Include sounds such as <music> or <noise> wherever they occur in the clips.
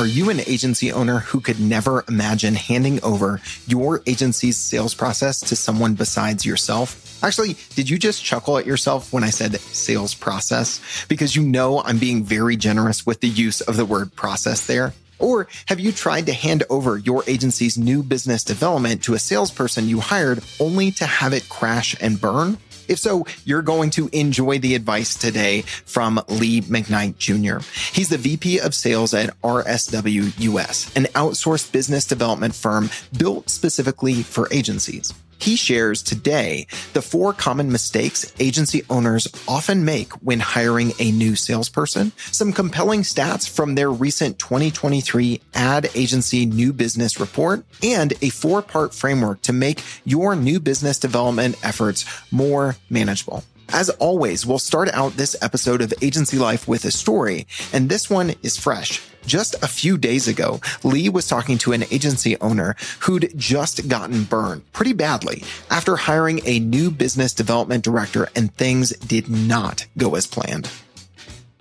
Are you an agency owner who could never imagine handing over your agency's sales process to someone besides yourself? Actually, did you just chuckle at yourself when I said sales process? Because you know I'm being very generous with the use of the word process there. Or have you tried to hand over your agency's new business development to a salesperson you hired only to have it crash and burn? If so, you're going to enjoy the advice today from Lee McKnight Jr. He's the VP of sales at RSW US, an outsourced business development firm built specifically for agencies. He shares today the four common mistakes agency owners often make when hiring a new salesperson, some compelling stats from their recent 2023 ad agency new business report, and a four part framework to make your new business development efforts more manageable. As always, we'll start out this episode of Agency Life with a story, and this one is fresh. Just a few days ago, Lee was talking to an agency owner who'd just gotten burned pretty badly after hiring a new business development director and things did not go as planned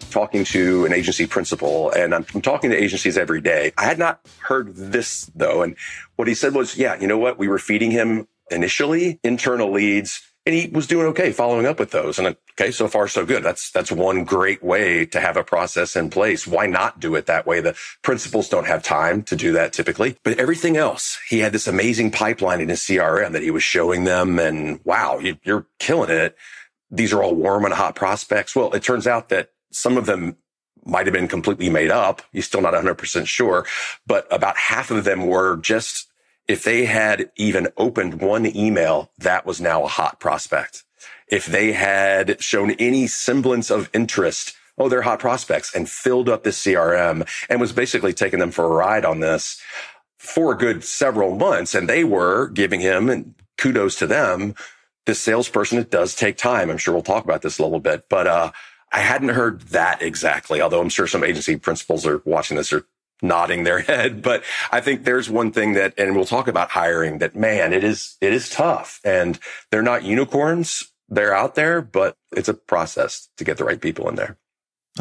talking to an agency principal and I'm, I'm, talking to agencies every day. I had not heard this though. And what he said was, yeah, you know what? We were feeding him initially internal leads and he was doing okay following up with those. And okay, so far so good. That's that's one great way to have a process in place. Why not do it that way? The principals don't have time to do that typically, but everything else, he had this amazing pipeline in his CRM that he was showing them, and wow, you, you're killing it. These are all warm and hot prospects. Well, it turns out that some of them might have been completely made up. He's still not 100% sure, but about half of them were just if they had even opened one email, that was now a hot prospect. If they had shown any semblance of interest, oh, they're hot prospects and filled up the CRM and was basically taking them for a ride on this for a good several months. And they were giving him and kudos to them. This salesperson, it does take time. I'm sure we'll talk about this a little bit, but, uh, I hadn't heard that exactly, although I'm sure some agency principals are watching this are nodding their <laughs> head. But I think there's one thing that, and we'll talk about hiring that, man, it is, it is tough and they're not unicorns. They're out there, but it's a process to get the right people in there.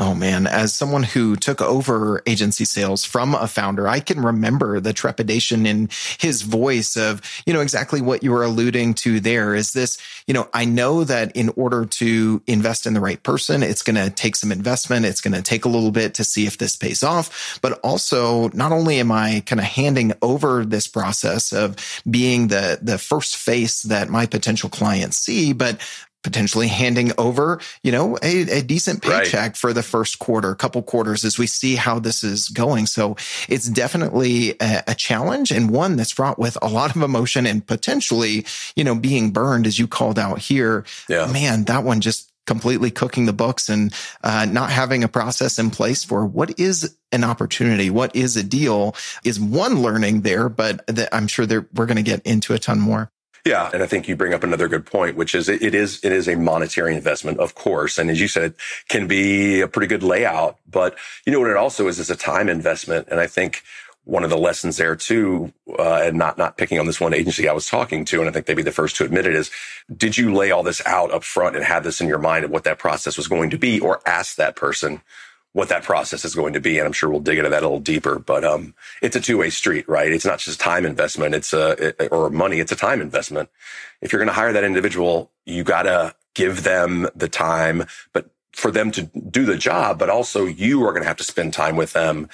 Oh man, as someone who took over agency sales from a founder, I can remember the trepidation in his voice of, you know, exactly what you were alluding to there is this, you know, I know that in order to invest in the right person, it's going to take some investment. It's going to take a little bit to see if this pays off. But also, not only am I kind of handing over this process of being the, the first face that my potential clients see, but potentially handing over, you know, a, a decent paycheck right. for the first quarter, couple quarters as we see how this is going. So it's definitely a, a, challenge and one that's fraught with a lot of emotion and potentially, you know, being burned as you called out here. Yeah. Man, that one just completely cooking the books and uh, not having a process in place for what is an opportunity, what is a deal is one learning there, but I'm sure that we're going to get into a ton more. Yeah. And I think you bring up another good point, which is it is, it is a monetary investment, of course. And as you said, can be a pretty good layout, but you know what it also is, is a time investment. And I think one of the lessons there too, uh, and not, not picking on this one agency I was talking to, and I think they'd be the first to admit it is, did you lay all this out up front and have this in your mind of what that process was going to be or ask that person, what that process is going to be. And I'm sure we'll dig into that a little deeper, but, um, it's a two way street, right? It's not just time investment. It's a, it, or money. It's a time investment. If you're going to hire that individual, you got to give them the time, but for them to do the job, but also you are going to have to spend time with them.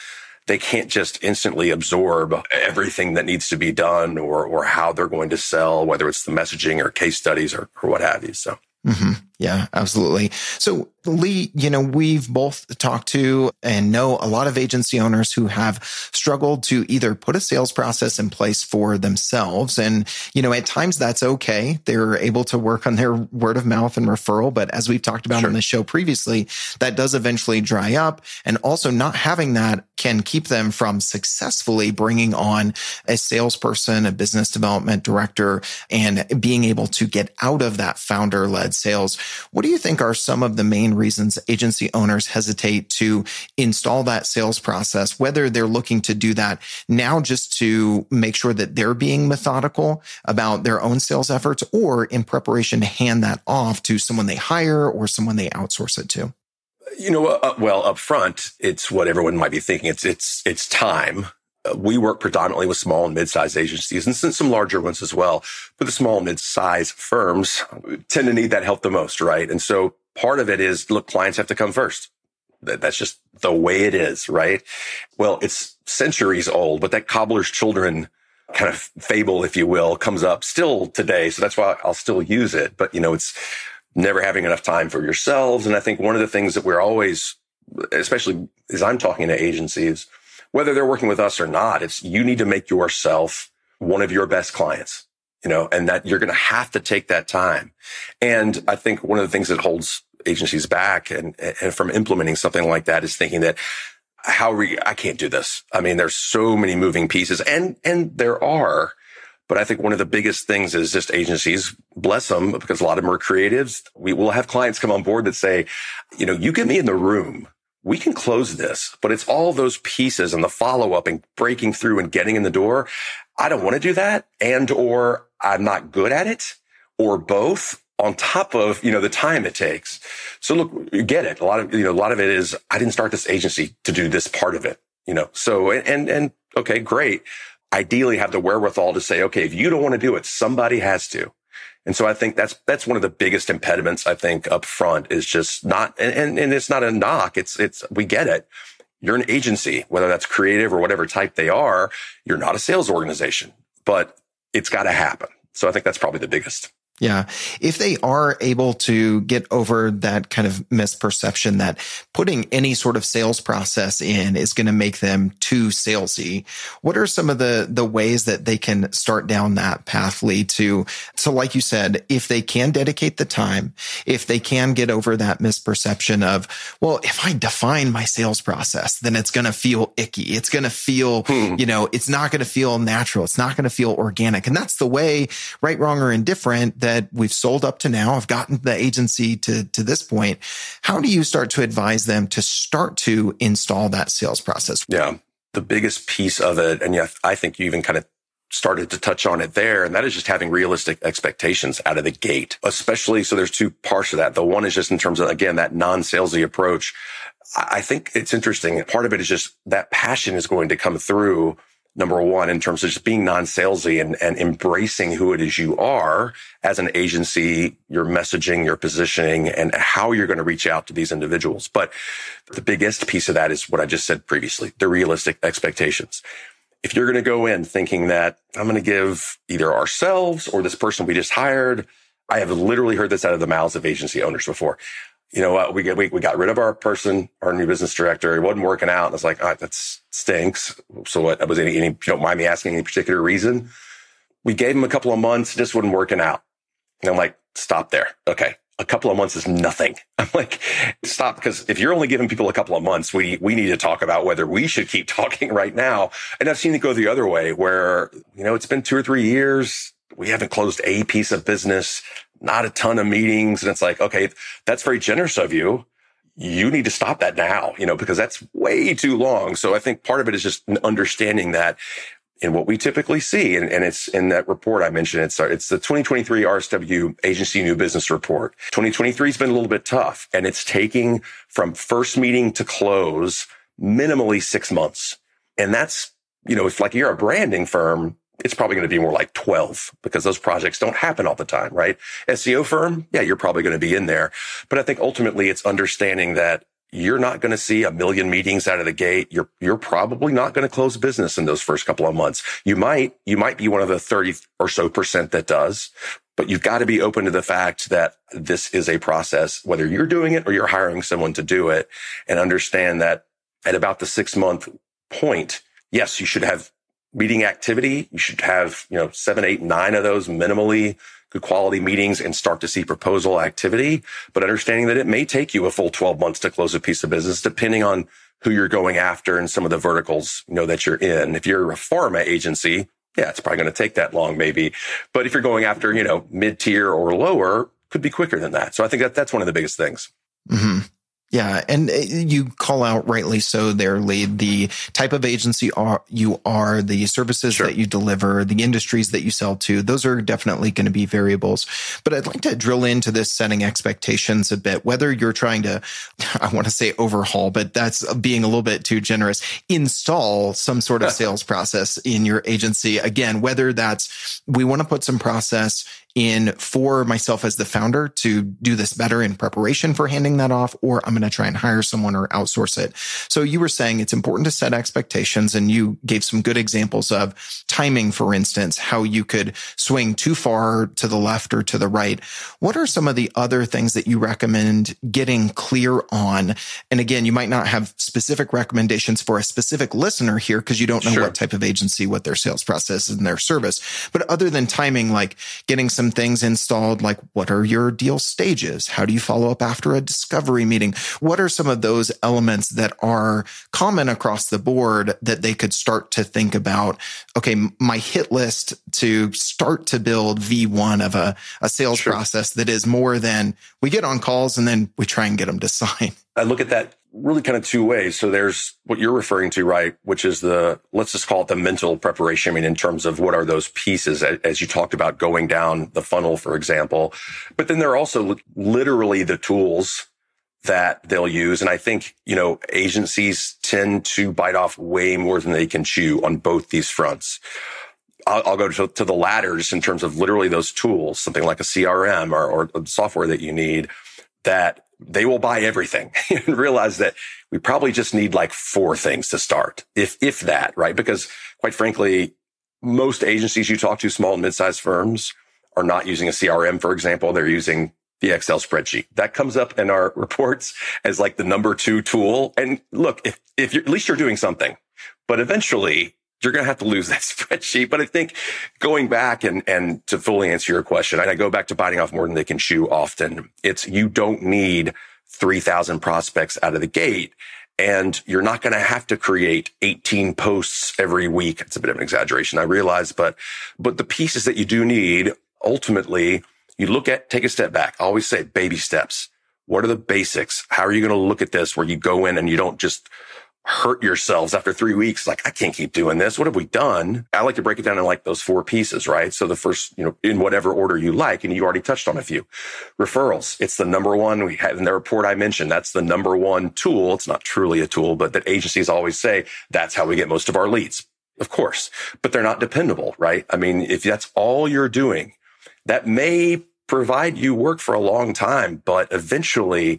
They can't just instantly absorb everything that needs to be done or, or how they're going to sell, whether it's the messaging or case studies or, or what have you. So. Mm-hmm. Yeah, absolutely. So Lee, you know, we've both talked to and know a lot of agency owners who have struggled to either put a sales process in place for themselves. And, you know, at times that's okay. They're able to work on their word of mouth and referral. But as we've talked about sure. on the show previously, that does eventually dry up. And also not having that can keep them from successfully bringing on a salesperson, a business development director, and being able to get out of that founder led sales. What do you think are some of the main reasons agency owners hesitate to install that sales process, whether they're looking to do that now just to make sure that they're being methodical about their own sales efforts or in preparation to hand that off to someone they hire or someone they outsource it to? You know, uh, well, up front, it's what everyone might be thinking. It's, it's, it's time. We work predominantly with small and mid-sized agencies and some larger ones as well. But the small and mid-sized firms tend to need that help the most, right? And so part of it is, look, clients have to come first. That's just the way it is, right? Well, it's centuries old, but that cobbler's children kind of fable, if you will, comes up still today. So that's why I'll still use it. But, you know, it's, never having enough time for yourselves. And I think one of the things that we're always, especially as I'm talking to agencies, whether they're working with us or not, it's you need to make yourself one of your best clients, you know, and that you're going to have to take that time. And I think one of the things that holds agencies back and, and from implementing something like that is thinking that how re- I can't do this. I mean, there's so many moving pieces and, and there are, but I think one of the biggest things is just agencies, bless them, because a lot of them are creatives. We will have clients come on board that say, you know, you get me in the room. We can close this, but it's all those pieces and the follow up and breaking through and getting in the door. I don't want to do that. And, or I'm not good at it or both on top of, you know, the time it takes. So look, you get it. A lot of, you know, a lot of it is I didn't start this agency to do this part of it, you know, so, and, and okay, great ideally have the wherewithal to say, okay, if you don't want to do it, somebody has to. And so I think that's, that's one of the biggest impediments I think up front is just not, and, and, and it's not a knock. It's, it's, we get it. You're an agency, whether that's creative or whatever type they are. You're not a sales organization, but it's got to happen. So I think that's probably the biggest. Yeah. If they are able to get over that kind of misperception that putting any sort of sales process in is going to make them too salesy, what are some of the, the ways that they can start down that path lead to? So like you said, if they can dedicate the time, if they can get over that misperception of, well, if I define my sales process, then it's going to feel icky. It's going to feel, hmm. you know, it's not going to feel natural. It's not going to feel organic. And that's the way right, wrong, or indifferent that we've sold up to now. I've gotten the agency to, to this point. How do you start to advise them to start to install that sales process? Yeah. The biggest piece of it, and yeah, I think you even kind of started to touch on it there. And that is just having realistic expectations out of the gate, especially. So there's two parts of that. The one is just in terms of, again, that non-salesy approach. I think it's interesting. Part of it is just that passion is going to come through number one, in terms of just being non-salesy and, and embracing who it is you are as an agency, your messaging, your positioning, and how you're going to reach out to these individuals. But the biggest piece of that is what I just said previously, the realistic expectations. If you're going to go in thinking that I'm going to give either ourselves or this person we just hired, I have literally heard this out of the mouths of agency owners before you know what? We get, we, we got rid of our person, our new business director. It wasn't working out. And was like, that stinks. So what was any, any, you don't mind me asking any particular reason? We gave him a couple of months. Just wasn't working out. And I'm like, stop there. Okay. A couple of months is nothing. <laughs> I'm like, stop. Because if you're only giving people a couple of months, we, we need to talk about whether we should keep <laughs> talking right now. And I've seen it go the other way where, you know, it's been two or three years. We haven't closed a piece of business not a ton of meetings. And it's like, okay, that's very generous of you. You need to stop that now, you know, because that's way too long. So I think part of it is just understanding that in what we typically see. And, and it's in that report I mentioned. It's, it's the 2023 RSW agency new business report. 2023 has been a little bit tough and it's taking from first meeting to close minimally six months. And that's, you know, if like you're a branding firm, it's probably going to be more like 12 because those projects don't happen all the time, right? SEO firm, yeah, you're probably going to be in there. But I think ultimately it's understanding that you're not going to see a million meetings out of the gate. You're, you're probably not going to close business in those first couple of months. You might, you might be one of the 30 or so percent that does, but you've got to be open to the fact that this is a process, whether you're doing it or you're hiring someone to do it and understand that at about the six month point, yes, you should have meeting activity. You should have, you know, seven, eight, nine of those minimally good quality meetings and start to see proposal activity, but understanding that it may take you a full 12 months to close a piece of business, depending on who you're going after and some of the verticals, you know, that you're in. If you're a pharma agency, yeah, it's probably going to take that long, maybe. But if you're going after, you know, mid tier or lower, could be quicker than that. So I think that that's one of the biggest things. Mm-hmm. Yeah. And uh, you call out rightly so there, Lee the type of agency are, you are, the services sure. that you deliver, the industries that you sell to. Those are definitely going to be variables. But I'd like to drill into this setting expectations a bit, whether you're trying to, I want to say overhaul, but that's being a little bit too generous, install some sort of <laughs> sales process in your agency. Again, whether that's we want to put some process in for myself as the founder to do this better in preparation for handing that off, or I'm going to try and hire someone or outsource it. So you were saying it's important to set expectations and you gave some good examples of timing, for instance, how you could swing too far to the left or to the right. What are some of the other things that you recommend getting clear on? And again, you might not have specific recommendations for a specific listener here because you don't know sure. what type of agency, what their sales process and their service. But other than timing, like getting some some things installed, like what are your deal stages? How do you follow up after a discovery meeting? What are some of those elements that are common across the board that they could start to think about? Okay, my hit list to start to build V1 of a, a sales sure. process that is more than we get on calls and then we try and get them to <laughs> sign. I look at that really kind of two ways. So there's what you're referring to, right? Which is the, let's just call it the mental preparation. I mean, in terms of what are those pieces as you talked about going down the funnel, for example. But then there are also literally the tools that they'll use. And I think, you know, agencies tend to bite off way more than they can chew on both these fronts. I'll, I'll go to, to, the latter just in terms of literally those tools, something like a CRM or, or software that you need that they will buy everything <laughs> and realize that we probably just need like four things to start, if, if that, right? Because quite frankly, most agencies you talk to, small and mid-sized firms are not using a CRM, for example. They're using the Excel spreadsheet. That comes up in our <laughs> reports as like the number two tool. And look, if, if you're, at least you're doing something, but eventually you're going to have to lose that <laughs> spreadsheet. But I think going back and, and to fully answer your question, and I go back to biting off more than they can chew often. It's you don't need 3000 prospects out of the gate. And you're not going to have to create 18 posts every week. It's a bit of an exaggeration. I realize, but, but the pieces that you do need ultimately, you look at, take a step back. I always say baby steps. What are the basics? How are you going to look at this where you go in and you don't just hurt yourselves after three weeks. Like, I can't keep doing this. What have we done? I like to break it down in like those four pieces, right? So the first, you know, in whatever order you like, and you already touched on a few referrals. It's the number one we have in the report I mentioned. That's the number one tool. It's not truly a tool, but that agencies always say that's how we get most of our leads. Of course, but they're not dependable, right? I mean, if that's all you're doing, that may provide you work for a long time, but eventually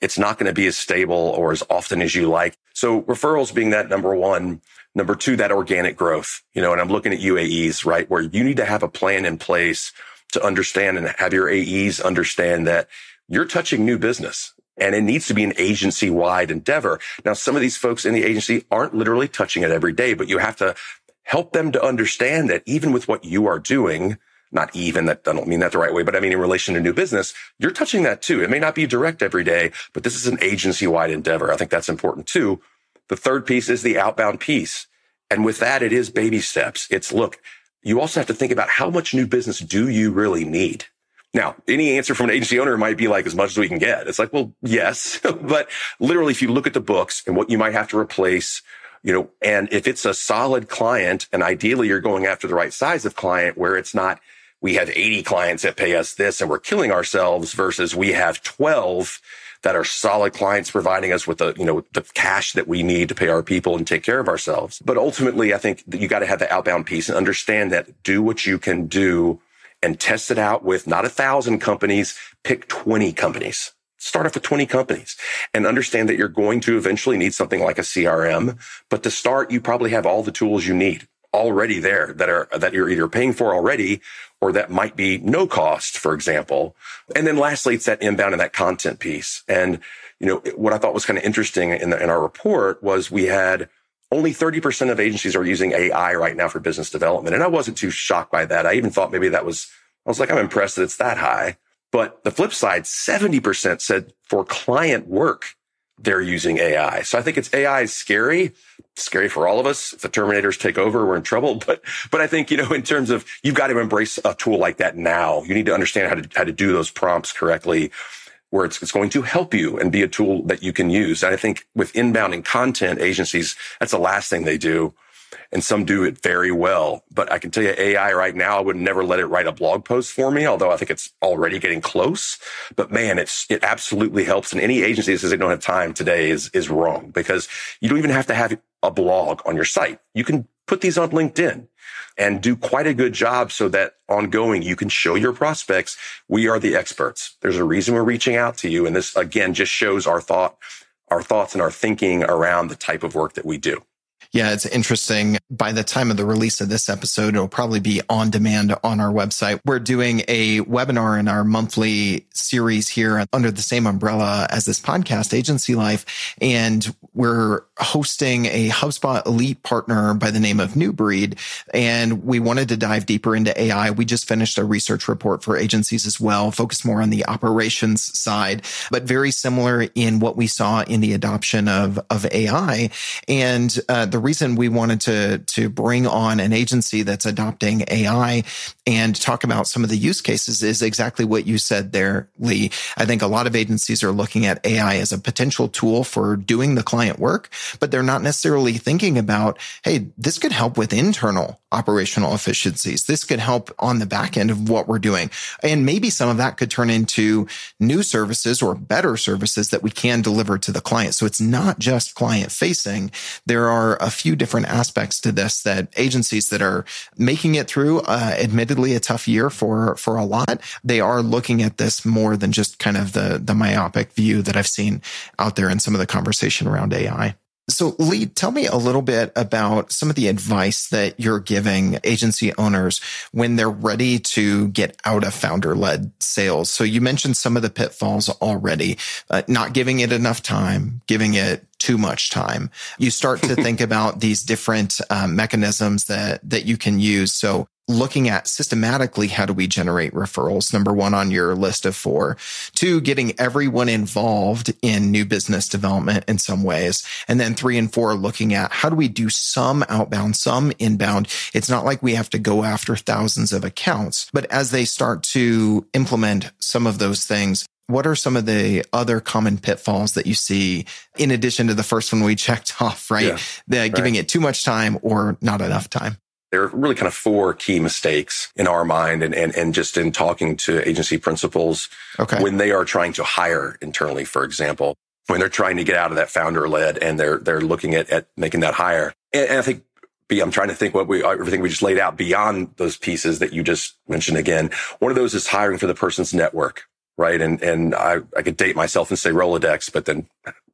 it's not going to be as stable or as often as you like. So referrals being that number one. Number two, that organic growth, you know, and I'm looking at your AEs, right? Where you need to have a plan in place to understand and have your AEs understand that you're touching new business and it needs to be an agency wide endeavor. Now, some of these folks in the agency aren't literally touching it every day, but you have to help them to understand that even with what you are doing, not even that I don't mean that the right way, but I mean in relation to new business, you're touching that too. It may not be direct every day, but this is an agency wide endeavor. I think that's important too. The third piece is the outbound piece. And with that, it is baby steps. It's look, you also have to think about how much new business do you really need? Now, any answer from an agency owner might be like as much as we can get. It's like, well, yes, <laughs> but literally, if you look at the books and what you might have to replace, you know, and if it's a solid client and ideally you're going after the right size of client where it's not we have 80 clients that pay us this and we're killing ourselves versus we have 12 that are solid clients providing us with the, you know, the cash that we need to pay our people and take care of ourselves. But ultimately, I think you got to have the outbound piece and understand that do what you can do and test it out with not a thousand companies, pick 20 companies. Start off with 20 companies and understand that you're going to eventually need something like a CRM. But to start, you probably have all the tools you need already there that are, that you're either paying for already or that might be no cost, for example. And then lastly, it's that inbound and that content piece. And, you know, what I thought was kind of interesting in, the, in our report was we had only 30% of agencies are using AI right now for business development. And I wasn't too shocked by that. I even thought maybe that was, I was like, I'm impressed that it's that high. But the flip side, 70% said for client work, they're using AI. So I think it's AI is scary, scary for all of us. If the Terminators take over, we're in trouble. <laughs> But, but I think, you know, in terms of you've got to embrace a tool like that now. You need to understand how to, how to do those prompts correctly. where it's, it's going to help you and be a tool that you can use. And I think with inbounding content agencies, that's the last thing they do. And some do it very well. But I can tell you AI right now, I would never let it write a blog post for me, although I think it's already getting close. But man, it's, it absolutely helps. And any agency that says they don't have time today is, is wrong because you don't even have to have a blog on your site. You can put these on LinkedIn and do quite a good job so that ongoing you can show your prospects we are the experts. There's a reason we're reaching out to you. And this again just shows our thought, our thoughts and our thinking around the type of work that we do. Yeah, it's interesting. By the time of the release of this episode, it'll probably be on demand on our website. We're doing a webinar in our monthly series here under the same umbrella as this podcast, Agency Life. And we're hosting a HubSpot elite partner by the name of New Breed. And we wanted to dive deeper into AI. We just finished a research report for agencies as well, focused more on the operations side, but very similar in what we saw in the adoption of, of AI. And uh, the reason we wanted to to bring on an agency that's adopting AI and talk about some of the use cases is exactly what you said there, Lee. I think a lot of agencies are looking at AI as a potential tool for doing the client work, but they're not necessarily thinking about, hey, this could help with internal operational efficiencies. This could help on the back end of what we're doing. And maybe some of that could turn into new services or better services that we can deliver to the client. So it's not just client facing. There are a few different aspects to this that agencies that are making it through, uh, admittedly a tough year for, for a lot. They are looking at this more than just kind of the, the myopic view that I've seen out there in some of the conversation around AI. So Lee, tell me a little bit about some of the advice that you're giving agency owners when they're ready to get out of founder led sales. So you mentioned some of the pitfalls already, uh, not giving it enough time, giving it too much time. You start to <laughs> think about these different uh, mechanisms that, that you can use. So looking at systematically how do we generate referrals number one on your list of four two getting everyone involved in new business development in some ways and then three and four looking at how do we do some outbound some inbound it's not like we have to go after thousands of accounts but as they start to implement some of those things what are some of the other common pitfalls that you see in addition to the first one we <laughs> checked off, right? Yeah, the right. giving it too much time or not enough time? There are really kind of four key mistakes in our mind and, and, and just in talking to agency principals okay. when they are trying to hire internally, for example, when they're trying to get out of that founder led and they're, they're looking at, at making that hire. And, and I think I'm trying to think what we, uh, everything we just laid out beyond those pieces that you just mentioned again. One of those is hiring for the person's network, right? And, and I, I could date myself and say Rolodex, but then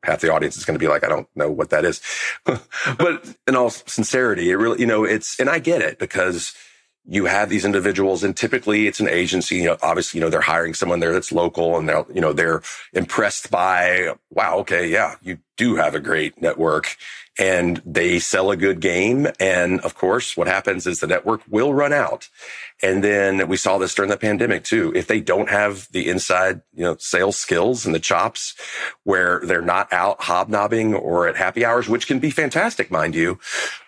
half the audience is going to be like, I don't know what that is. <laughs> but in all sincerity, it really, you know, it's, and I get it because you have these individuals and typically it's an agency, you know, obviously, you know, they're hiring someone there that's local and they're, you know, they're impressed by, wow, okay, yeah, you do have a great network and they sell a good game. And of course, what happens is the network will run out. And then we saw this during the pandemic too. If they don't have the inside, you know, sales skills and the chops where they're not out hobnobbing or at happy hours, which can be fantastic, mind you.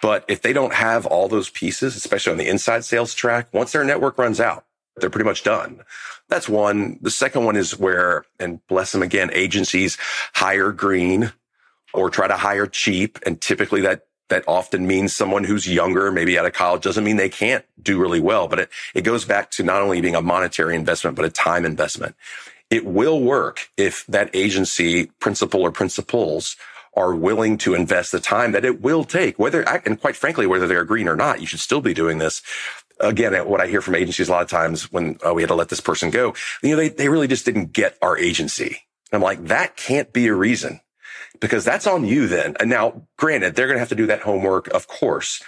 But if they don't have all those pieces, especially on the inside sales track, once their network runs out, they're pretty much done. That's one. The second one is where, and bless them again, agencies hire green or try to hire cheap. And typically that that often means someone who's younger, maybe out of college doesn't mean they can't do really well, but it, it goes back to not only being a monetary investment, but a time investment. It will work if that agency principal or principals are willing to invest the time that it will take, whether, and quite frankly, whether they're green or not, you should still be doing this. Again, what I hear from agencies a lot of times when uh, we had to let this person go, you know, they, they really just didn't get our agency. I'm like, that can't be a reason because that's on you then. And now, granted, they're going to have to do that homework, of course,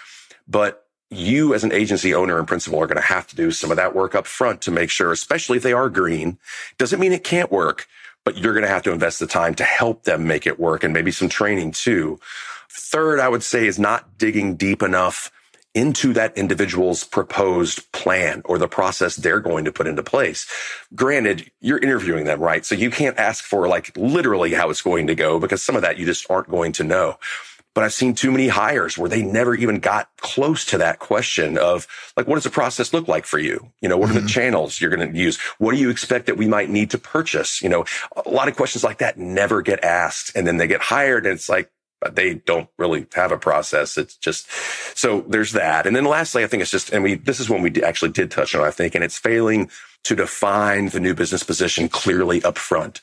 but you as an agency owner and principal are going to have to do some of that work up front to make sure, especially if they are green, doesn't mean it can't work, but you're going to have to invest the time to help them make it work and maybe some training too. Third, I would say is not digging deep enough into that individual's proposed plan or the process they're going to put into place. Granted, you're interviewing them, right? So you can't ask for like literally how it's going to go because some of that you just aren't going to know. But I've seen too many hires where they never even got close to that question of like, what does the process look like for you? You know, what are mm-hmm. the channels you're going to use? What do you expect that we might need to purchase? You know, a lot of questions like that never get asked. And then they get hired and it's like, they don't really have a process. It's just, so there's that. And then lastly, I think it's just, and we, this is when we actually did touch on, I think, and it's failing to define the new business position clearly up front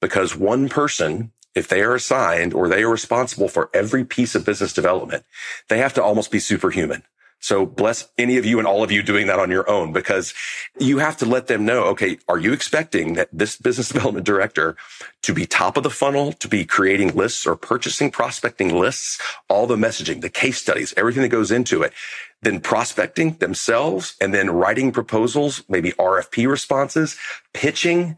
because one person if they are assigned or they are responsible for every piece of business development, they have to almost be superhuman. So bless any of you and all of you doing that on your own because you have to let them know, okay, are you expecting that this business <laughs> development director to be top of the funnel, to be creating lists or purchasing prospecting lists, all the messaging, the case studies, everything that goes into it, then prospecting themselves and then writing proposals, maybe RFP responses, pitching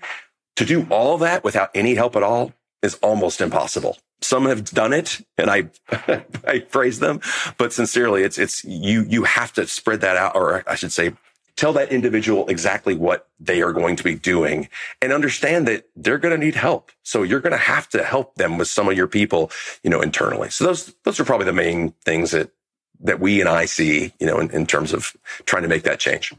to do all that without any help at all is almost impossible. Some have done it and I, <laughs> I praise them, but sincerely, it's, it's, you, you have to spread that out, or I should say, tell that individual exactly what they are going to be doing and understand that they're going to need help. So you're going to have to help them with some of your people, you know, internally. So those, those are probably the main things that, that we and I see, you know, in, in terms of trying to make that change.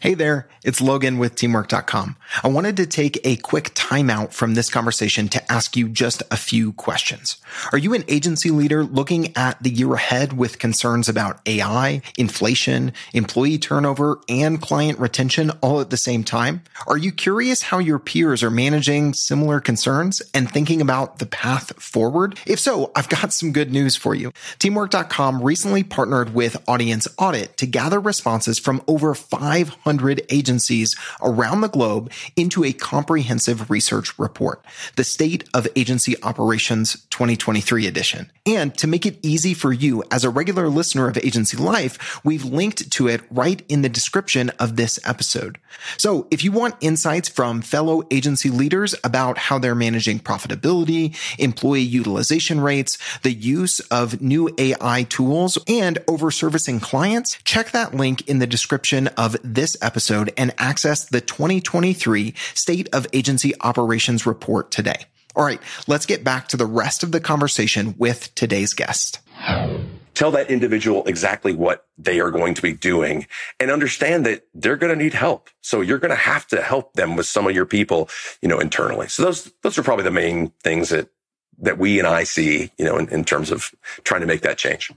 Hey there, it's Logan with teamwork.com. I wanted to take a quick timeout from this conversation to ask you just a few questions. Are you an agency leader looking at the year ahead with concerns about AI, inflation, employee turnover, and client retention all at the same time? Are you curious how your peers are managing similar concerns and thinking about the path forward? If so, I've got some good news for you. Teamwork.com recently partnered with Audience Audit to gather responses from over 500 100 agencies around the globe into a comprehensive research report, the State of Agency Operations 2023 edition. And to make it easy for you as a regular listener of Agency Life, we've linked to it right in the description of this episode. So if you want insights from fellow agency leaders about how they're managing profitability, employee utilization rates, the use of new AI tools, and over servicing clients, check that link in the description of this episode and access the 2023 State of Agency Operations Report today. All right, let's get back to the rest of the conversation with today's guest. Tell that individual exactly what they are going to be doing and understand that they're going to need help. So you're going to have to help them with some of your people, you know, internally. So those, those are probably the main things that, that we and I see, you know, in, in terms of trying to make that change.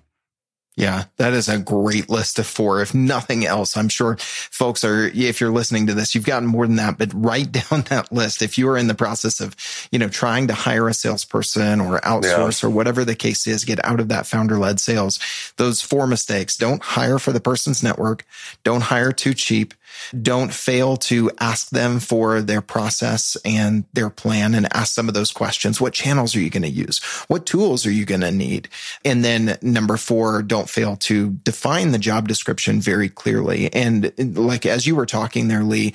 Yeah, that is a great list of four. If nothing else, I'm sure folks are, if you're listening to this, you've gotten more than that, but write <laughs> down that list. If you are in the process of, you know, trying to hire a salesperson or outsource yeah. or whatever the case is, get out of that founder led sales, those four mistakes. Don't hire for the person's network. Don't hire too cheap. Don't fail to ask them for their process and their plan and ask some of those questions. What channels are you going to use? What tools are you going to need? And then number four, don't fail to define the job description very clearly. And like, as you were talking there, Lee,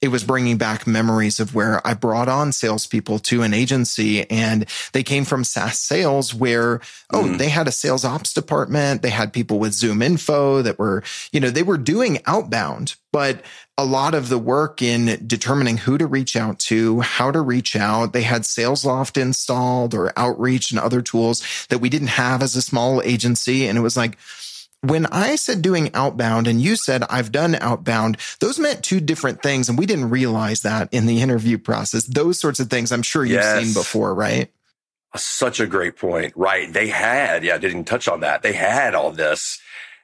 it was bringing back memories of where I brought on salespeople to an agency and they came from SaaS sales where, oh, mm. they had a sales ops department. They had people with ZoomInfo that were, you know, they were doing outbound, but a lot of the work in determining who to reach out to, how to reach out, they had SalesLoft installed or outreach and other tools that we didn't have as a small agency. And it was like, when I said doing outbound and you said I've done outbound, those meant two different things. And we didn't realize that in the interview process. Those sorts of things I'm sure you've yes. seen before, right? Uh, such a great point. Right. They had, yeah, I didn't touch on that. They had all this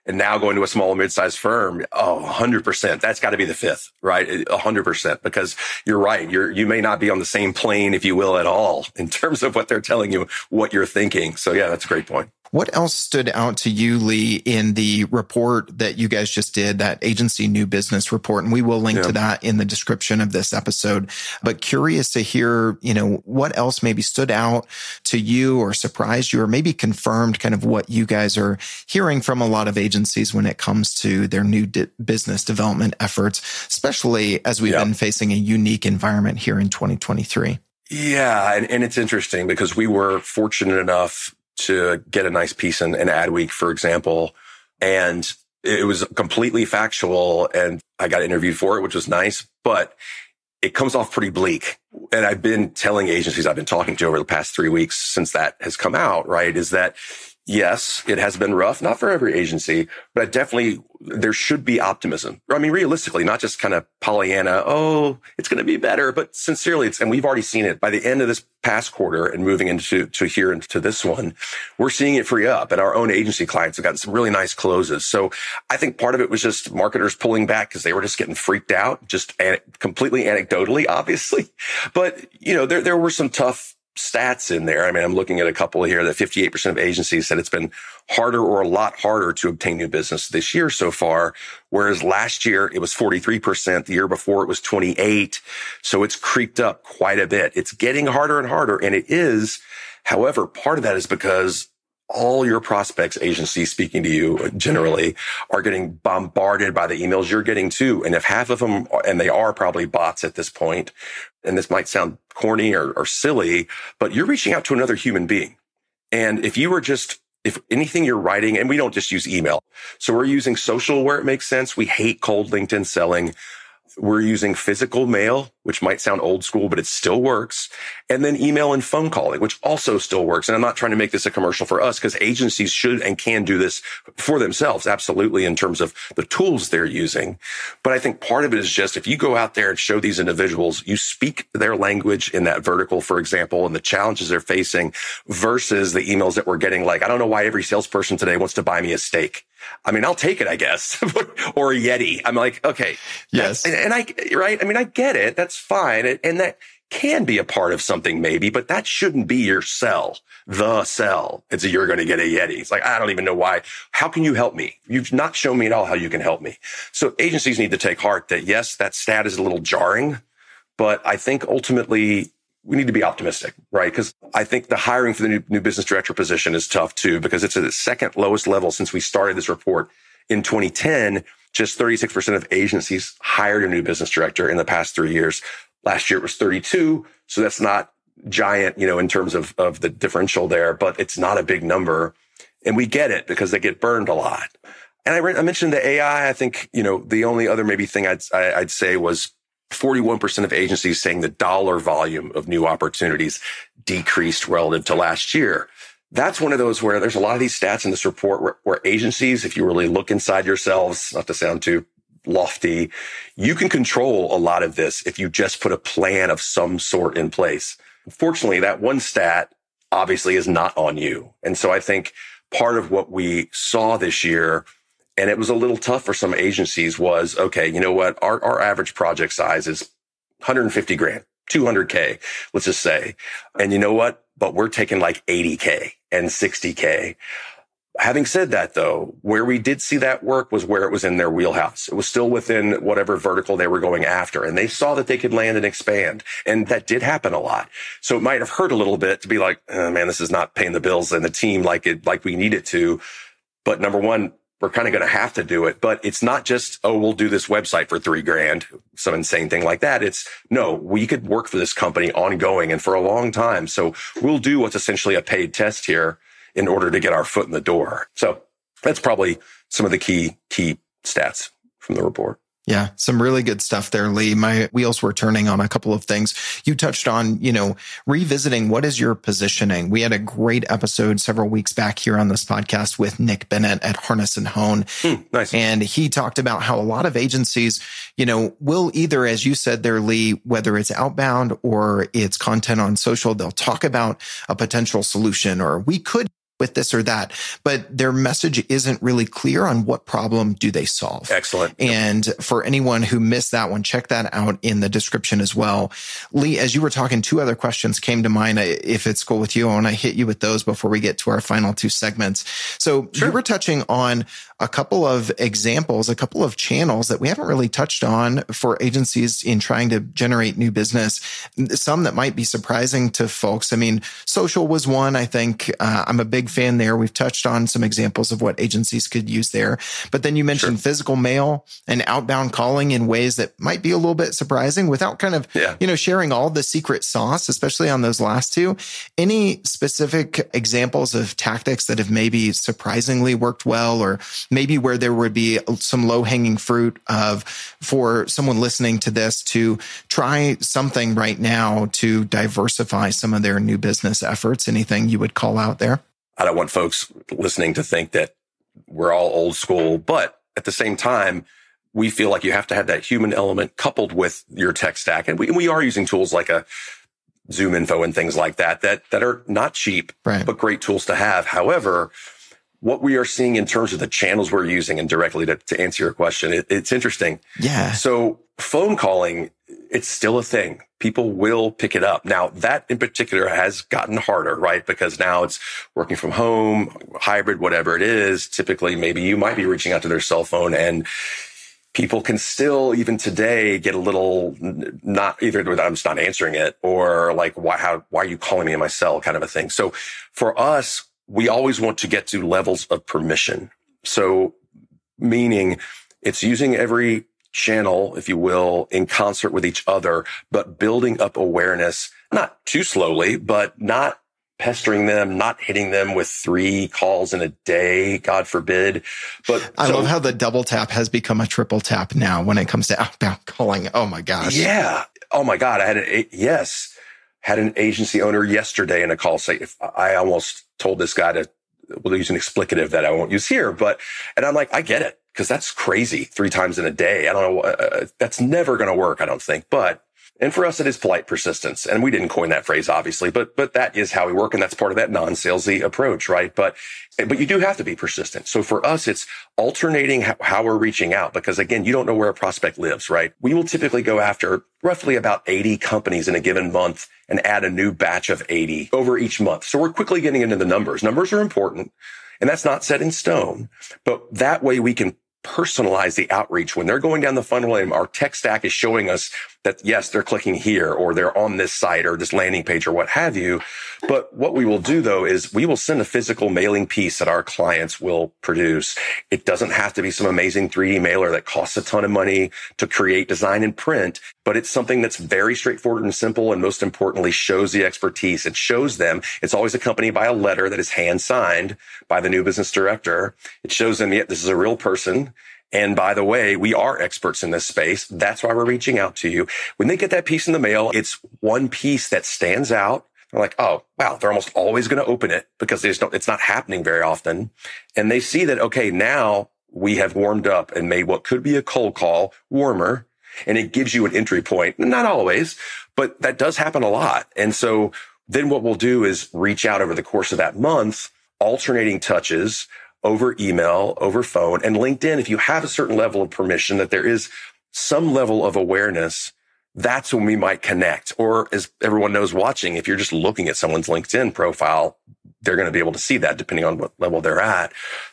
and now going to a small mid-sized firm, oh, 100%. That's got to be the fifth, right? 100% because you're right. You're, you may not be on the same plane, if you will, at all <laughs> in terms of what they're telling you, what you're thinking. So yeah, that's a great point. What else stood out to you, Lee, in the report that you guys just did, that agency new business report? And we will link yeah. to that in the description of this episode. But curious to hear, you know, what else maybe stood out to you or surprised you or maybe confirmed kind of what you guys are hearing from a lot of agencies when it comes to their new di- business development efforts, especially as we've yeah. been facing a unique environment here in 2023. Yeah. And, and it's interesting because we were fortunate enough to get a nice piece in, in Adweek, for example. And it was completely factual and I got interviewed for it, which was nice. But it comes off pretty bleak. And I've been telling agencies I've been talking to over the past three weeks since that has come out, right? Is that yes, it has been rough, not for every agency, but definitely there should be optimism. I mean, realistically, not just kind of Pollyanna, oh, it's going to be better, but sincerely, it's, and we've already seen it by the end of this past quarter and moving into to here into this one, we're seeing it free up and our own agency clients have gotten some really nice closes. So I think part of it was just marketers pulling back because they were just getting freaked out, just an- completely anecdotally, obviously. But, you know, there, there were some tough stats in there. I mean, I'm looking at a couple here that 58% of agencies said it's been harder or a lot harder to obtain new business this year so far. Whereas last year it was 43%. The year before it was 28. So it's creeped up quite a bit. It's getting harder and harder. And it is. However, part of that is because all your prospects agencies speaking to you generally are getting bombarded by the emails you're getting too. And if half of them, and they are probably bots at this point, and this might sound corny or, or silly, but you're reaching out to another human being. And if you were just if anything you're writing, and we don't just use email. So we're using social where it makes sense. We hate cold LinkedIn selling. We're using physical mail, which might sound old school, but it still works. And then email and phone calling, which also still works. And I'm not trying to make this a commercial for us because agencies should and can do this for themselves. Absolutely. In terms of the tools they're using. But I think part of it is just if you go out there and show these individuals, you speak their language in that vertical, for example, and the challenges they're facing versus the emails that we're getting like, I don't know why every salesperson today wants to buy me a steak. I mean, I'll take it, I guess, <laughs> or a Yeti. I'm like, okay. Yes. And, and, I, right. I mean, I get it. That's fine. And that can be a part of something maybe, but that shouldn't be your sell, the sell. It's a, you're going to get a Yeti. It's like, I don't even know why. How can you help me? You've not shown me at all how you can help me. So agencies need to take heart that yes, that stat is a little jarring, but I think ultimately we need to be optimistic, right? Because I think the hiring for the new, new business director position is tough too, because it's at the second lowest level since we started this report in 2010. Just 36% of agencies hired a new business director in the past three years. Last year it was 32. So that's not giant, you know, in terms of, of the differential there, but it's not a big number. And we get it because they get burned a lot. And I, re- I mentioned the AI. I think, you know, the only other maybe thing I'd, I, would i would say was 41% of agencies saying the dollar volume of new opportunities decreased relative to last year. That's one of those where there's a lot of these stats in this report where, where agencies, if you really look inside yourselves, not to sound too lofty, you can control a lot of this if you just put a plan of some sort in place. Fortunately, that one stat obviously is not on you. And so I think part of what we saw this year and it was a little tough for some agencies was, okay, you know what? Our, our average project size is 150 grand, 200K, let's just say. And you know what? But we're taking like 80K and 60K. Having said that though, where we did see that work was where it was in their wheelhouse. It was still within whatever vertical they were going after and they saw that they could land and expand. And that did happen a lot. So it might have hurt a little bit to be like, oh, man, this is not paying the bills and the team like it, like we need it to. But number one, we're kind of going to have to do it. But it's not just, oh, we'll do this website for three grand, some insane thing like that. It's no, we could work for this company ongoing and for a long time. So we'll do what's essentially a paid test here in order to get our foot in the door. So that's probably some of the key, key stats from the report. Yeah, some really good stuff there, Lee. My wheels were turning on a couple of things. You touched on, you know, revisiting what is your positioning. We had a great episode several weeks back here on this podcast with Nick Bennett at Harness and Hone. Hmm, nice. And he talked about how a lot of agencies, you know, will either, as you said there, Lee, whether it's outbound or it's content on social, they'll talk about a potential solution or we could with this or that, but their message isn't really clear on what problem do they solve. Excellent. And for anyone who missed that one, check that out in the description as well. Lee, as you were talking, two other questions came to mind. If it's cool with you, I want to hit you with those before we get to our final two segments. So sure. you were touching on a couple of examples, a couple of channels that we haven't really touched on for agencies in trying to generate new business. Some that might be surprising to folks. I mean, social was one. I think uh, I'm a big fan there. We've touched on some examples of what agencies could use there. But then you mentioned sure. physical mail and outbound calling in ways that might be a little bit surprising without kind of, yeah. you know, sharing all the secret sauce, especially on those last two. Any specific examples of tactics that have maybe surprisingly worked well, or maybe where there would be some low hanging fruit of for someone listening to this to try something right now to diversify some of their new business efforts? Anything you would call out there? I don't want folks listening to think that we're all old school, but at the same time, we feel like you have to have that human element coupled with your tech stack. And we, we are using tools like a ZoomInfo and things like that, that, that are not cheap, right. but great tools to have. However, what we are seeing in terms of the channels we're using and directly to, to answer your question, it, it's interesting. Yeah. So phone calling, it's still a thing. People will pick it up. Now that in particular has gotten harder, right? Because now it's working from home, hybrid, whatever it is. Typically, maybe you might be reaching out to their cell phone and people can still even today get a little not either I'm just not answering it or like why how why are you calling me in my cell kind of a thing. So for us, we always want to get to levels of permission. So meaning it's using every channel, if you will, in concert with each other, but building up awareness, not too slowly, but not pestering them, not hitting them with three calls in a day, God forbid. But I so, love how the double tap has become a triple tap now when it comes to outbound calling. Oh my gosh. Yeah. Oh my God. I had an, yes, had an agency owner yesterday in a call say, if I almost told this guy to, we'll use an explicative that I won't use here, but, and I'm like, I get it because that's crazy three times in a day. I don't know. Uh, that's never going to work. I don't think, but and for us, it is polite persistence. And we didn't coin that phrase, obviously, but, but that is how we work. And that's part of that non-salesy approach, right? But, but you do have to be persistent. So for us, it's alternating how, we're reaching out because again, you don't know where a prospect lives, right? We will typically go after roughly about 80 companies in a given month and add a new batch of 80 over each month. So we're quickly getting into the numbers. Numbers are important. And that's not set in stone, but that way we can personalize the outreach when they're going down the funnel and our tech stack is showing us that yes, they're clicking here or they're on this site or this landing page or what have you. But what we will do though is we will send a physical mailing piece that our clients will produce. It doesn't have to be some amazing 3D mailer that costs a ton of money to create, design and print, but it's something that's very straightforward and simple. And most importantly, shows the expertise. It shows them it's always accompanied by a letter that is hand signed by the new business director. It shows them, yeah, this is a real person. And by the way, we are experts in this space. That's why we're reaching out to you. When they get that piece in the mail, it's one piece that stands out. They're like, oh, wow, they're almost always going to open it because they just don't, it's not happening very often. And they see that, okay, now we have warmed up and made what could be a cold call warmer. And it gives you an entry point. Not always, but that does happen a lot. And so then what we'll do is reach out over the course of that month, alternating touches over email, over phone and LinkedIn. If you have a certain level of permission that there is some level of awareness, that's when we might connect. Or as everyone knows watching, if you're just looking at someone's LinkedIn profile, they're going to be able to see that depending on what level they're at.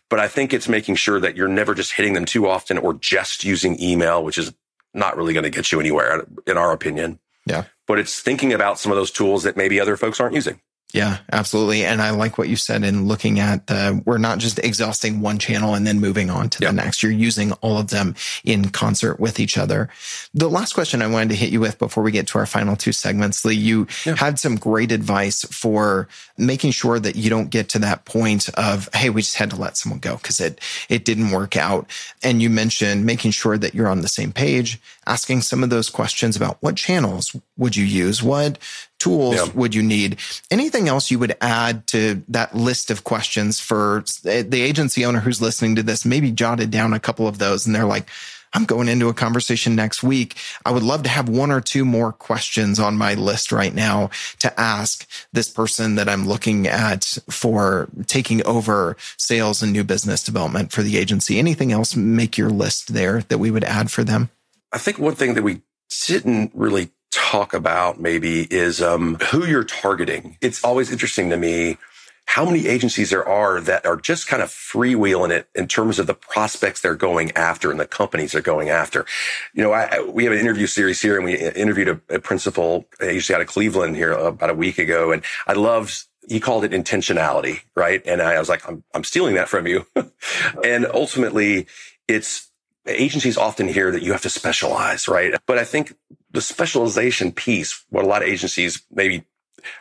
But I think it's making sure that you're never just hitting them too often or just using email, which is not really going to get you anywhere in our opinion. Yeah. But it's thinking about some of those tools that maybe other folks aren't using. Yeah, absolutely. And I like what you said in looking at the, we're not just exhausting one channel and then moving on to the next. You're using all of them in concert with each other. The last question I wanted to hit you with before we get to our final two segments, Lee, you yeah. had some great advice for making sure that you don't get to that point of, Hey, we just had to let someone go because it, it didn't work out. And you mentioned making sure that you're on the same page, asking some of those questions about what channels would you use? What tools yeah. would you need? Anything else you would add to that list of questions for eh, the agency owner who's listening to this? Maybe jotted down a couple of those and they're like, I'm going into a conversation next week. I would love to have one or two more questions on my list right now to ask this person that I'm looking at for taking over sales and new business development for the agency. Anything else make your list there that we would add for them? I think one thing that we didn't really talk about maybe is um, who you're targeting. It's always interesting to me how many agencies there are that are just kind of freewheeling it in terms of the prospects they're going after and the companies they're going after. You know, I, we have an interview series here and we interviewed a, a principal agency out of Cleveland here about a week ago. And I loved he called it intentionality, right? And I was like, I'm, I'm stealing that from you. <laughs> and ultimately it's agencies often hear that you have to specialize, right? But I think the specialization piece, what a lot of agencies maybe,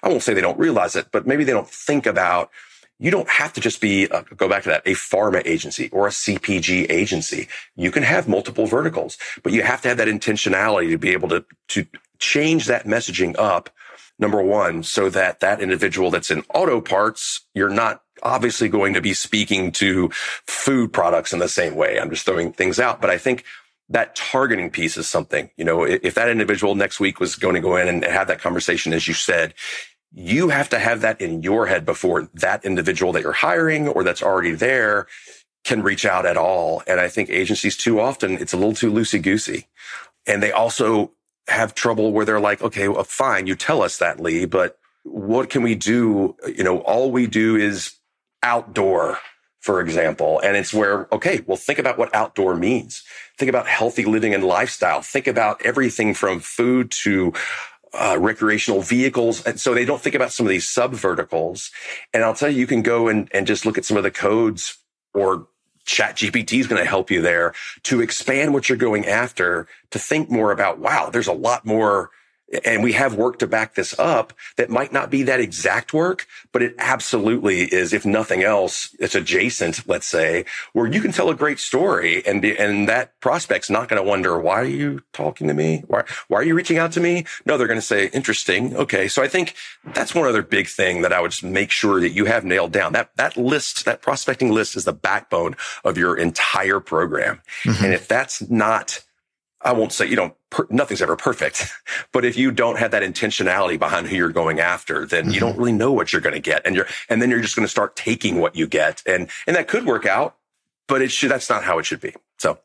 I won't say they don't realize it, but maybe they don't think about you don't have to just be, go back to that, a pharma agency or a CPG agency. You can have multiple verticals, but you have to have that intentionality to be able to, to change that messaging up. Number one, so that that individual that's in auto parts, you're not obviously going to be speaking to food products in the same way. I'm just throwing things out, but I think that targeting piece is something, you know, if that individual next week was going to go in and have that conversation, as you said, you have to have that in your head before that individual that you're hiring or that's already there can reach out at all. And I think agencies too often, it's a little too loosey goosey. And they also have trouble where they're like, okay, well, fine, you tell us that, Lee, but what can we do? You know, all we do is outdoor, for example. And it's where, okay, well, think about what outdoor means. Think about healthy living and lifestyle. Think about everything from food to uh, recreational vehicles. And so they don't think about some of these sub verticals. And I'll tell you, you can go and, and just look at some of the codes or ChatGPT is going to help you there to expand what you're going after to think more about, wow, there's a lot more and we have work to back this up that might not be that exact work, but it absolutely is, if nothing else, it's adjacent, let's say, where you can tell a great story and be, and that prospect's not going to wonder, why are you talking to me? Why, why are you reaching out to me? No, they're going to say, interesting. Okay. So I think that's one other big thing that I would just make sure that you have nailed down. That, that list, that prospecting list is the backbone of your entire program. Mm-hmm. And if that's not, I won't say you don't, per, nothing's ever perfect, <laughs> but if you don't have that intentionality behind who you're going after, then mm-hmm. you don't really know what you're going to get. And you're, and then you're just going to start taking what you get. And, and that could work out, but it should, that's not how it should be. So.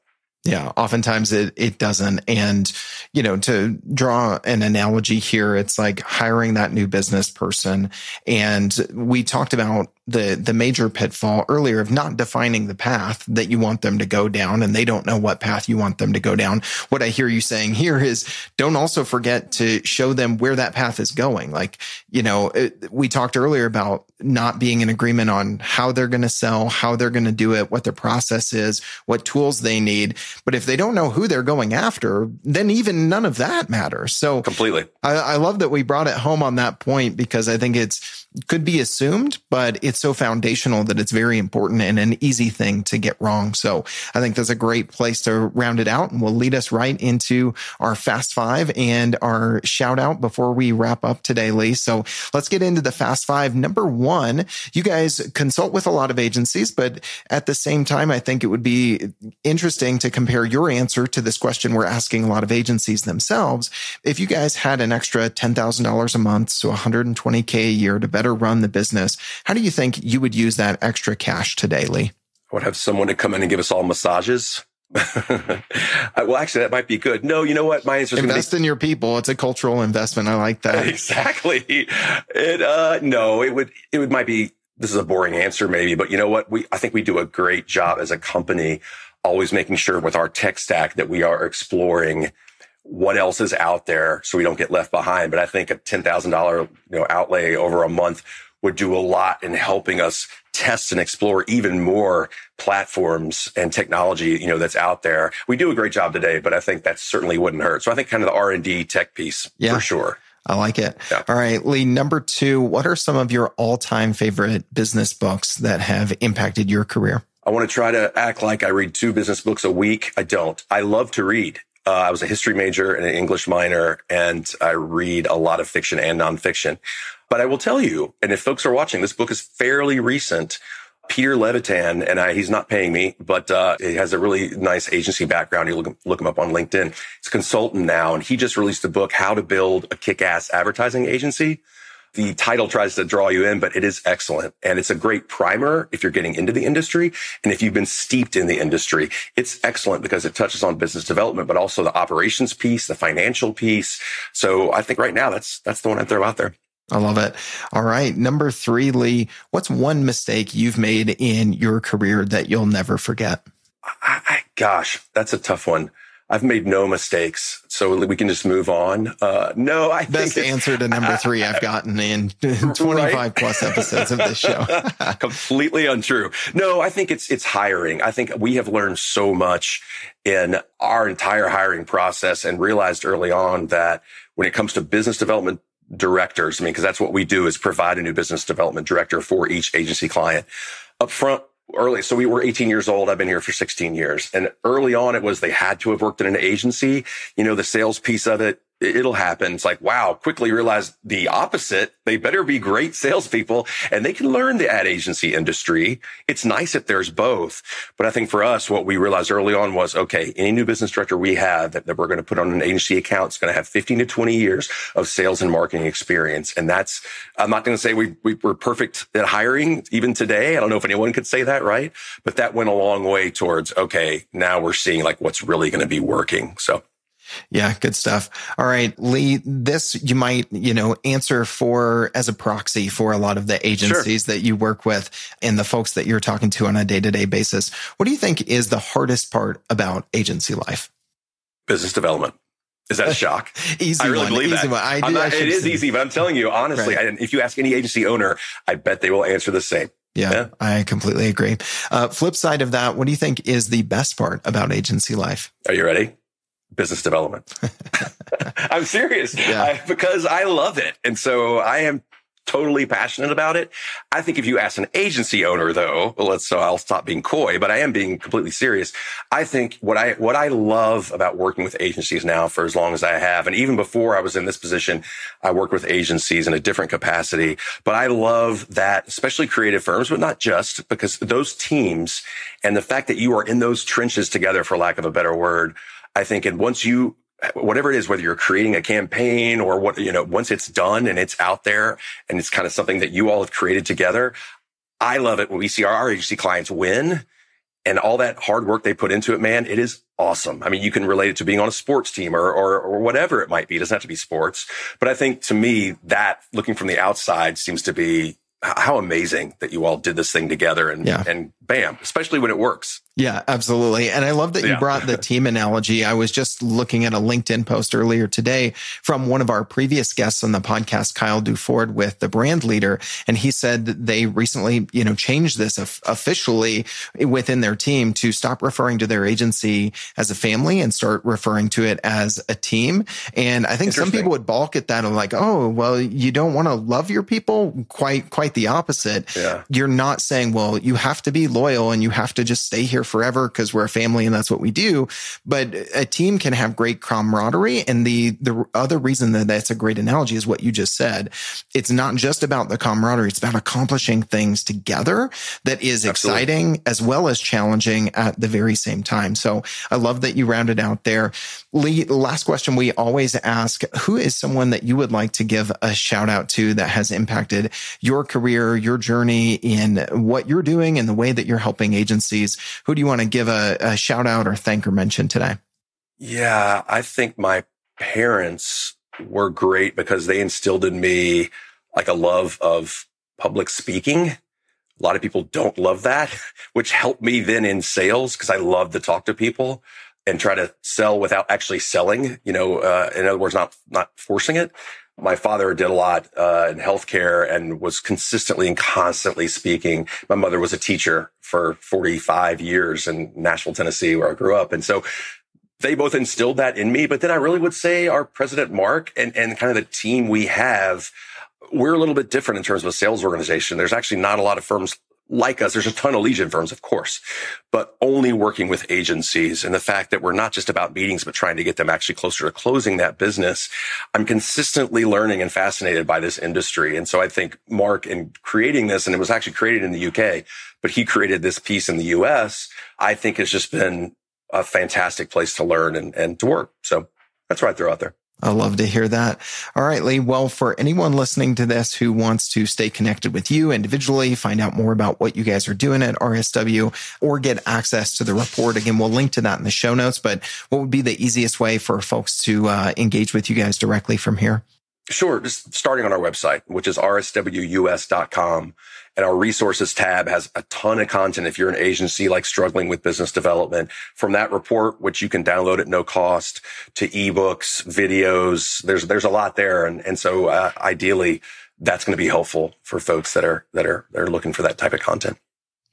Yeah, oftentimes it it doesn't. And you know, to draw an analogy here, it's like hiring that new business person. And we talked about the the major pitfall earlier of not defining the path that you want them to go down and they don't know what path you want them to go down. What i hear you saying here is don't also forget to show them where that path is going. Like you know it, we talked earlier about not being in agreement on how they're going to sell how they're going to do it what their process is what tools they need. But if they don't know who they're going after then even none of that matters. So completely. I, I love that we brought it home on that point because i think it's could be assumed, but it's so foundational that it's very important and an easy thing to get wrong. So I think that's a great place to round it out and will lead us right into our fast five and our shout out before we wrap up today, Lee. So let's get into the fast five. Number one, you guys consult with a lot of agencies, but at the same time, I think it would be interesting to compare your answer to this question we're asking a lot of agencies themselves. If you guys had an extra $10,000 a month, so 120K a year to better run the business. How do you think you would use that extra cash today, Lee? I would have someone to come in and give us all massages. <laughs> well, actually, that might be good. No, you know what? My answer is invest be- in your people. It's a cultural investment. I like that. <laughs> Exactly. It, uh, no, it would, it would might be, this is a boring answer maybe, but you know what? We, I think we do a great job as a company, always making sure with our tech stack that we are exploring what else is out there so we don't get left behind. But I think a $10,000, you know, outlay over a month would do a lot in helping us test and explore even more platforms and technology, you know, that's out there. We do a great job today, but I think that certainly wouldn't hurt. So I think kind of the R and D tech piece yeah. for sure. I like it. Yeah. All right, Lee, number two, what are some of your all time favorite business books that have impacted your career? I want to try to act like I read two business books a week. I don't. I love to read. Uh, I was a history major and an English minor, and I read a lot of fiction and nonfiction. But I will tell you, and if folks are watching, this book is fairly recent. Peter Levitan, and I, he's not paying me, but uh, he has a really nice agency background. You look, look him up on LinkedIn. He's a consultant now, and he just released a book, How to Build a Kick-Ass Advertising Agency the title tries to draw you in, but it is excellent. And it's a great primer if you're getting into the industry. And if you've been steeped in the industry, it's excellent because it touches on business development, but also the operations piece, the financial piece. So I think right now that's, that's the one I'd throw out there. I love it. All right. Number three, Lee, what's one mistake you've made in your career that you'll never forget? I, I, gosh, that's a tough one. I've made no mistakes, so we can just move on. Uh, no, I best answer to number <laughs> three I've gotten in <laughs> 25 right? plus episodes of this show. <laughs> Completely untrue. No, I think it's it's hiring. I think we have learned so much in our entire hiring process and realized early on that when it comes to business development directors, I mean, because that's what we do is provide a new business development director for each agency client up front early. So we were 18 years old. I've been here for 16 years. And early on, it was they had to have worked in an agency. You know, the sales piece of it it'll happen. It's like, wow, quickly realize the opposite. They better be great salespeople and they can learn the ad agency industry. It's nice if there's both. But I think for us, what we realized early on was, okay, any new business director we have that, that we're going to put on an agency account is going to have 15 to 20 years of sales and marketing experience. And that's, I'm not going to say we, we were perfect at hiring even today. I don't know if anyone could say that, right? But that went a long way towards, okay, now we're seeing like what's really going to be working. So yeah, good stuff. All right, Lee, this you might, you know, answer for as a proxy for a lot of the agencies sure. that you work with and the folks that you're talking to on a day-to-day basis. What do you think is the hardest part about agency life? Business development. Is that a shock? <laughs> easy I really one, believe that. I do, not, I it is see. easy, but I'm telling you honestly, right. if you ask any agency owner, I bet they will answer the same. Yeah, yeah. I completely agree. Uh, flip side of that, what do you think is the best part about agency life? Are you ready? Business development. <laughs> <laughs> I'm serious yeah. I, because I love it. And so I am totally passionate about it. I think if you ask an agency owner though, well, let's, so I'll stop being coy, but I am being completely serious. I think what I, what I love about working with agencies now for as long as I have, and even before I was in this position, I worked with agencies in a different capacity, but I love that, especially creative firms, but not just because those teams and the fact that you are in those trenches together, for lack of a better word, I think, and once you, whatever it is, whether you're creating a campaign or what, you know, once it's done and it's out there and it's kind of something that you all have created together, I love it when we see our agency clients win and all that hard work they put into it, man, it is awesome. I mean, you can relate it to being on a sports team or, or, or whatever it might be. It doesn't have to be sports, but I think to me that looking from the outside seems to be how amazing that you all did this thing together and, yeah. and bam, especially when it works. Yeah, absolutely. And I love that you yeah. brought the <laughs> team analogy. I was just looking at a LinkedIn post earlier today from one of our previous guests on the podcast, Kyle Duford with the brand leader. And he said they recently, you know, changed this officially within their team to stop referring to their agency as a family and start referring to it as a team. And I think some people would balk at that and like, oh, well, you don't want to love your people. Quite, quite the opposite. Yeah. You're not saying, well, you have to be loyal and you have to just stay here forever because we're a family and that's what we do. But a team can have great camaraderie. And the, the other reason that that's a great analogy is what you just said. It's not just about the camaraderie. It's about accomplishing things together that is Absolutely. exciting as well as challenging at the very same time. So I love that you rounded out there. Lee, last question we always ask, who is someone that you would like to give a shout out to that has impacted your career, your journey in what you're doing and the way that you're helping agencies? Who do you want to give a, a shout out or thank or mention today? Yeah, I think my parents were great because they instilled in me like a love of public speaking. A lot of people don't love that, <laughs> which helped me then in sales because I love to talk to people and try to sell without actually selling, you know, uh, in other words, not, not forcing it. My father did a lot, uh, in healthcare and was consistently and constantly speaking. My mother was a teacher for 45 years in Nashville, Tennessee, where I grew up. And so they both instilled that in me. But then I really would say our president, Mark, and, and kind of the team we have, we're a little bit different in terms of a sales organization. There's actually not a lot of firms like us, there's a ton of lead gen firms, of course, but only working with agencies and the fact that we're not just about meetings, but trying to get them actually closer to closing that business. I'm consistently learning and fascinated by this industry. And so I think Mark in creating this, and it was actually created in the UK, but he created this piece in the US, I think has just been a fantastic place to learn and, and to work. So that's what I throw out there. I love to hear that. All right, Lee. Well, for anyone listening to this who wants to stay connected with you individually, find out more about what you guys are doing at RSW or get access to the report, again, we'll link to that in the show notes. But what would be the easiest way for folks to uh, engage with you guys directly from here? Sure. Just starting on our website, which is rswus.com. And our resources tab has a ton of content. If you're an agency like struggling with business development from that report, which you can download at no cost to ebooks, videos, there's, there's a lot there. And, and so, uh, ideally that's going to be helpful for folks that are, that are, that are looking for that type of content.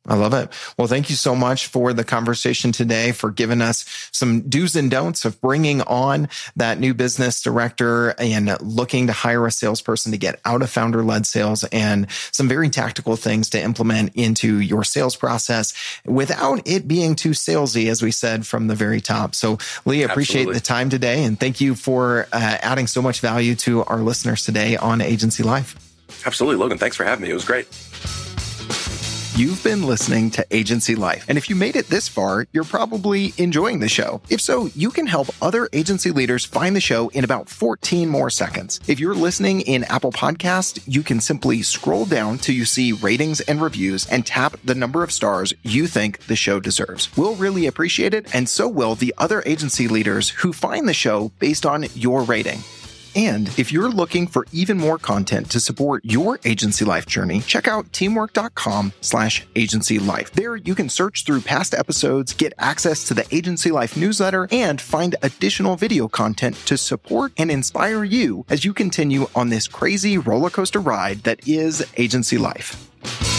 I love it. Well, thank you so much for the conversation today, for giving us some do's and don'ts of bringing on that new business director and looking to hire a salesperson to get out of founder led sales and some very tactical things to implement into your sales process without it being too salesy, as we said from the very top. So Lee, appreciate Absolutely. the time today and thank you for uh, adding so much value to our listeners today on Agency Life. Absolutely. Logan, thanks for having me. It was great. You've been listening to Agency Life. And if you made it this far, you're probably enjoying the show. If so, you can help other agency leaders find the show in about 14 more seconds. If you're listening in Apple Podcast, you can simply scroll down till you see ratings and reviews and tap the number of stars you think the show deserves. We'll really appreciate it, and so will the other agency leaders who find the show based on your rating. And if you're looking for even more content to support your agency life journey, check out teamwork.com slash agency life. There you can search through past episodes, get access to the agency life newsletter, and find additional video content to support and inspire you as you continue on this crazy roller coaster ride that is agency life.